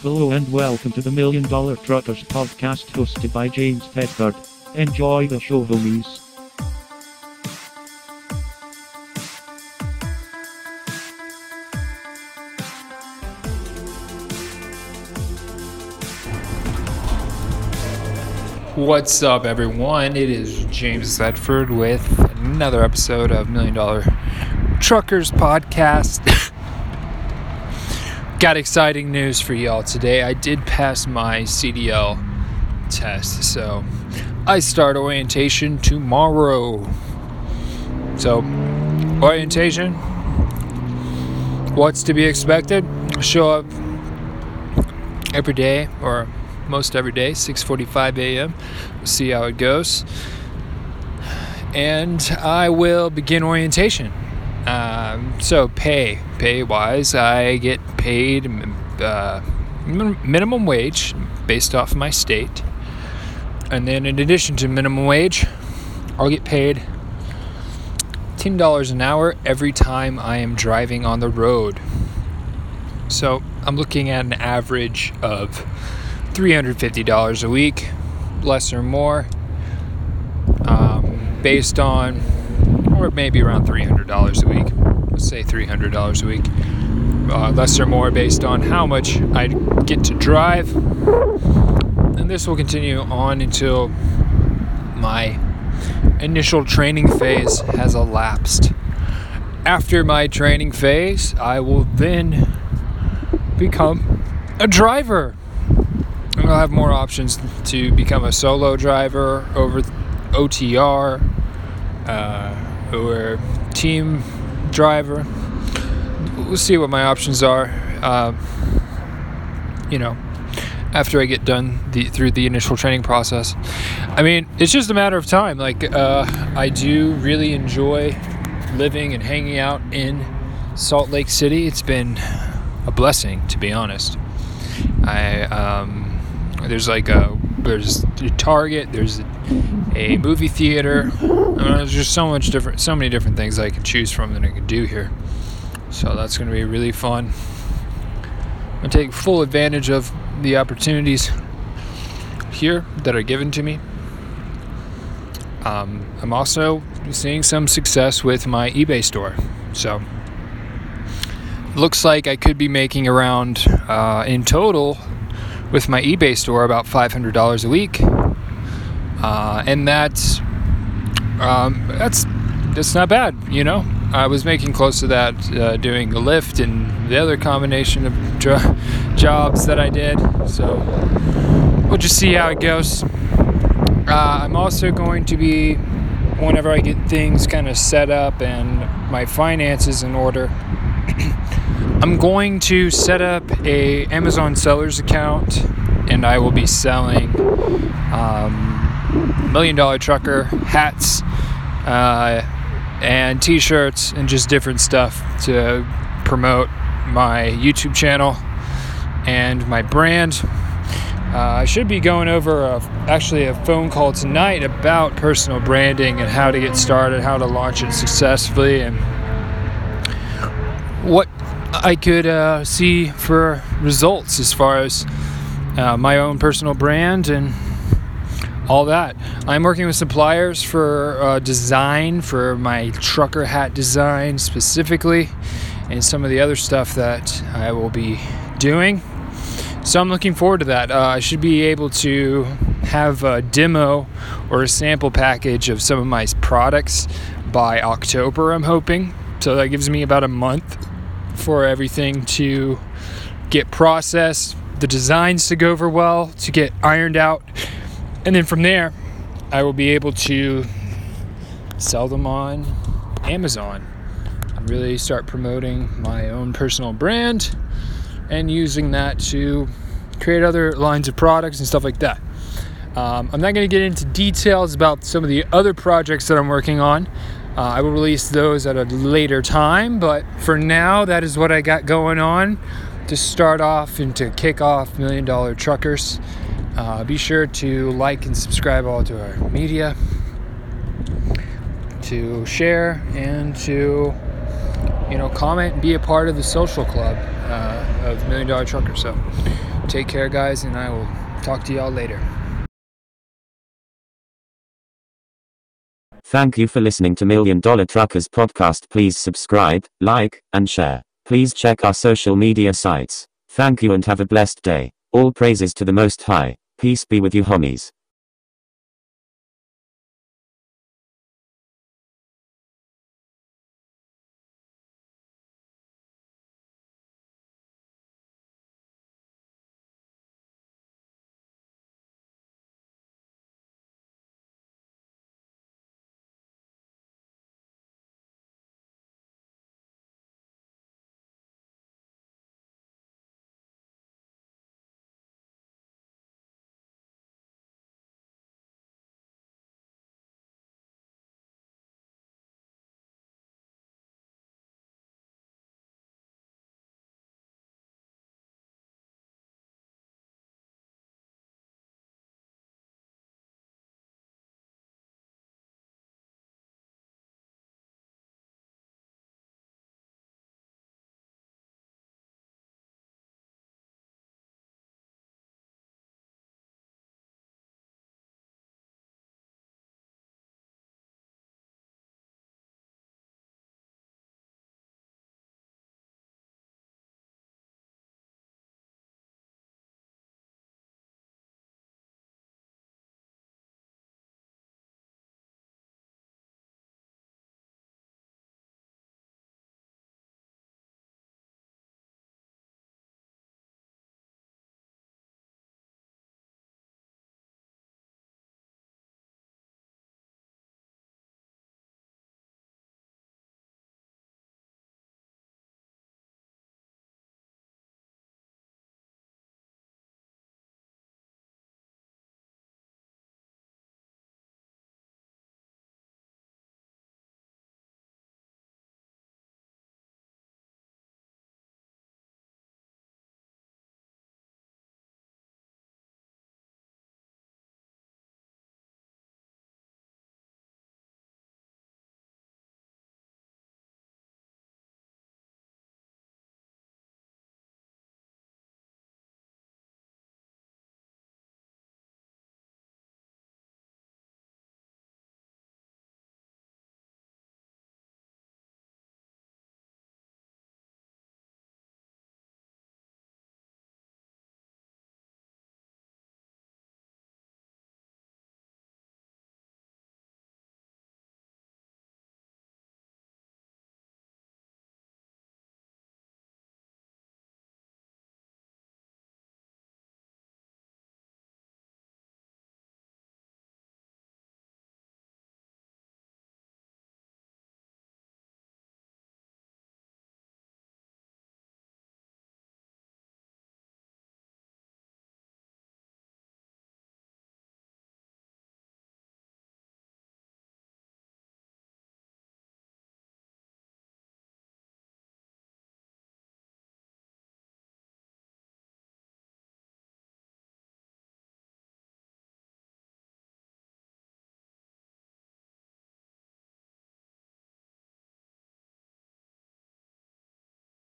Hello and welcome to the Million Dollar Truckers podcast hosted by James Tedford. Enjoy the show, homies. What's up, everyone? It is James Tedford with another episode of Million Dollar Truckers Podcast. Got exciting news for y'all today. I did pass my CDL test, so I start orientation tomorrow. So, orientation, what's to be expected? Show up every day or most every day 6:45 a.m. See how it goes. And I will begin orientation. Um, so pay, pay wise, I get paid uh, minimum wage based off my state, and then in addition to minimum wage, I'll get paid ten dollars an hour every time I am driving on the road. So I'm looking at an average of $350 a week, less or more, um, based on, or maybe around $300 a week. Let's say $300 a week, uh, less or more based on how much I get to drive. And this will continue on until my initial training phase has elapsed. After my training phase, I will then become a driver. I'll have more options to become a solo driver over OTR uh, or team driver. We'll see what my options are. Uh, you know, after I get done the, through the initial training process. I mean, it's just a matter of time. Like, uh, I do really enjoy living and hanging out in Salt Lake City. It's been a blessing, to be honest. I um, there's like a there's a Target, there's a, a movie theater. I mean, there's just so much different, so many different things I can choose from that I can do here. So that's going to be really fun. I'm going to take full advantage of the opportunities here that are given to me. Um, I'm also seeing some success with my eBay store. So looks like I could be making around uh, in total with my eBay store about $500 a week, uh, and that's um, that's that's not bad, you know. I was making close to that uh, doing the Lyft and the other combination of jo- jobs that I did. So we'll just see how it goes. Uh, I'm also going to be, whenever I get things kind of set up and my finances in order, I'm going to set up a Amazon sellers account and I will be selling um, million dollar trucker hats uh, and t-shirts and just different stuff to promote my YouTube channel and my brand. Uh, I should be going over a, actually a phone call tonight about personal branding and how to get started, how to launch it successfully, and what I could uh, see for results as far as uh, my own personal brand and all that. I'm working with suppliers for uh, design for my trucker hat design specifically, and some of the other stuff that I will be doing. So I'm looking forward to that. Uh, I should be able to have a demo or a sample package of some of my products by October, I'm hoping. So that gives me about a month for everything to get processed, the designs to go over well, to get ironed out. And then from there, I will be able to sell them on Amazon really start promoting my own personal brand and using that to create other lines of products and stuff like that. Um, I'm not going to get into details about some of the other projects that I'm working on. Uh, I will release those at a later time, but for now, that is what I got going on to start off and to kick off Million Dollar Truckers. Uh, be sure to like and subscribe all to our media, to share, and to you know comment and be a part of the social club. uh, of Million Dollar Trucker. So take care, guys, and I will talk to y'all later. Thank you for listening to Million Dollar Truckers podcast. Please subscribe, like, and share. Please check our social media sites. Thank you and have a blessed day. All praises to the Most High. Peace be with you, homies.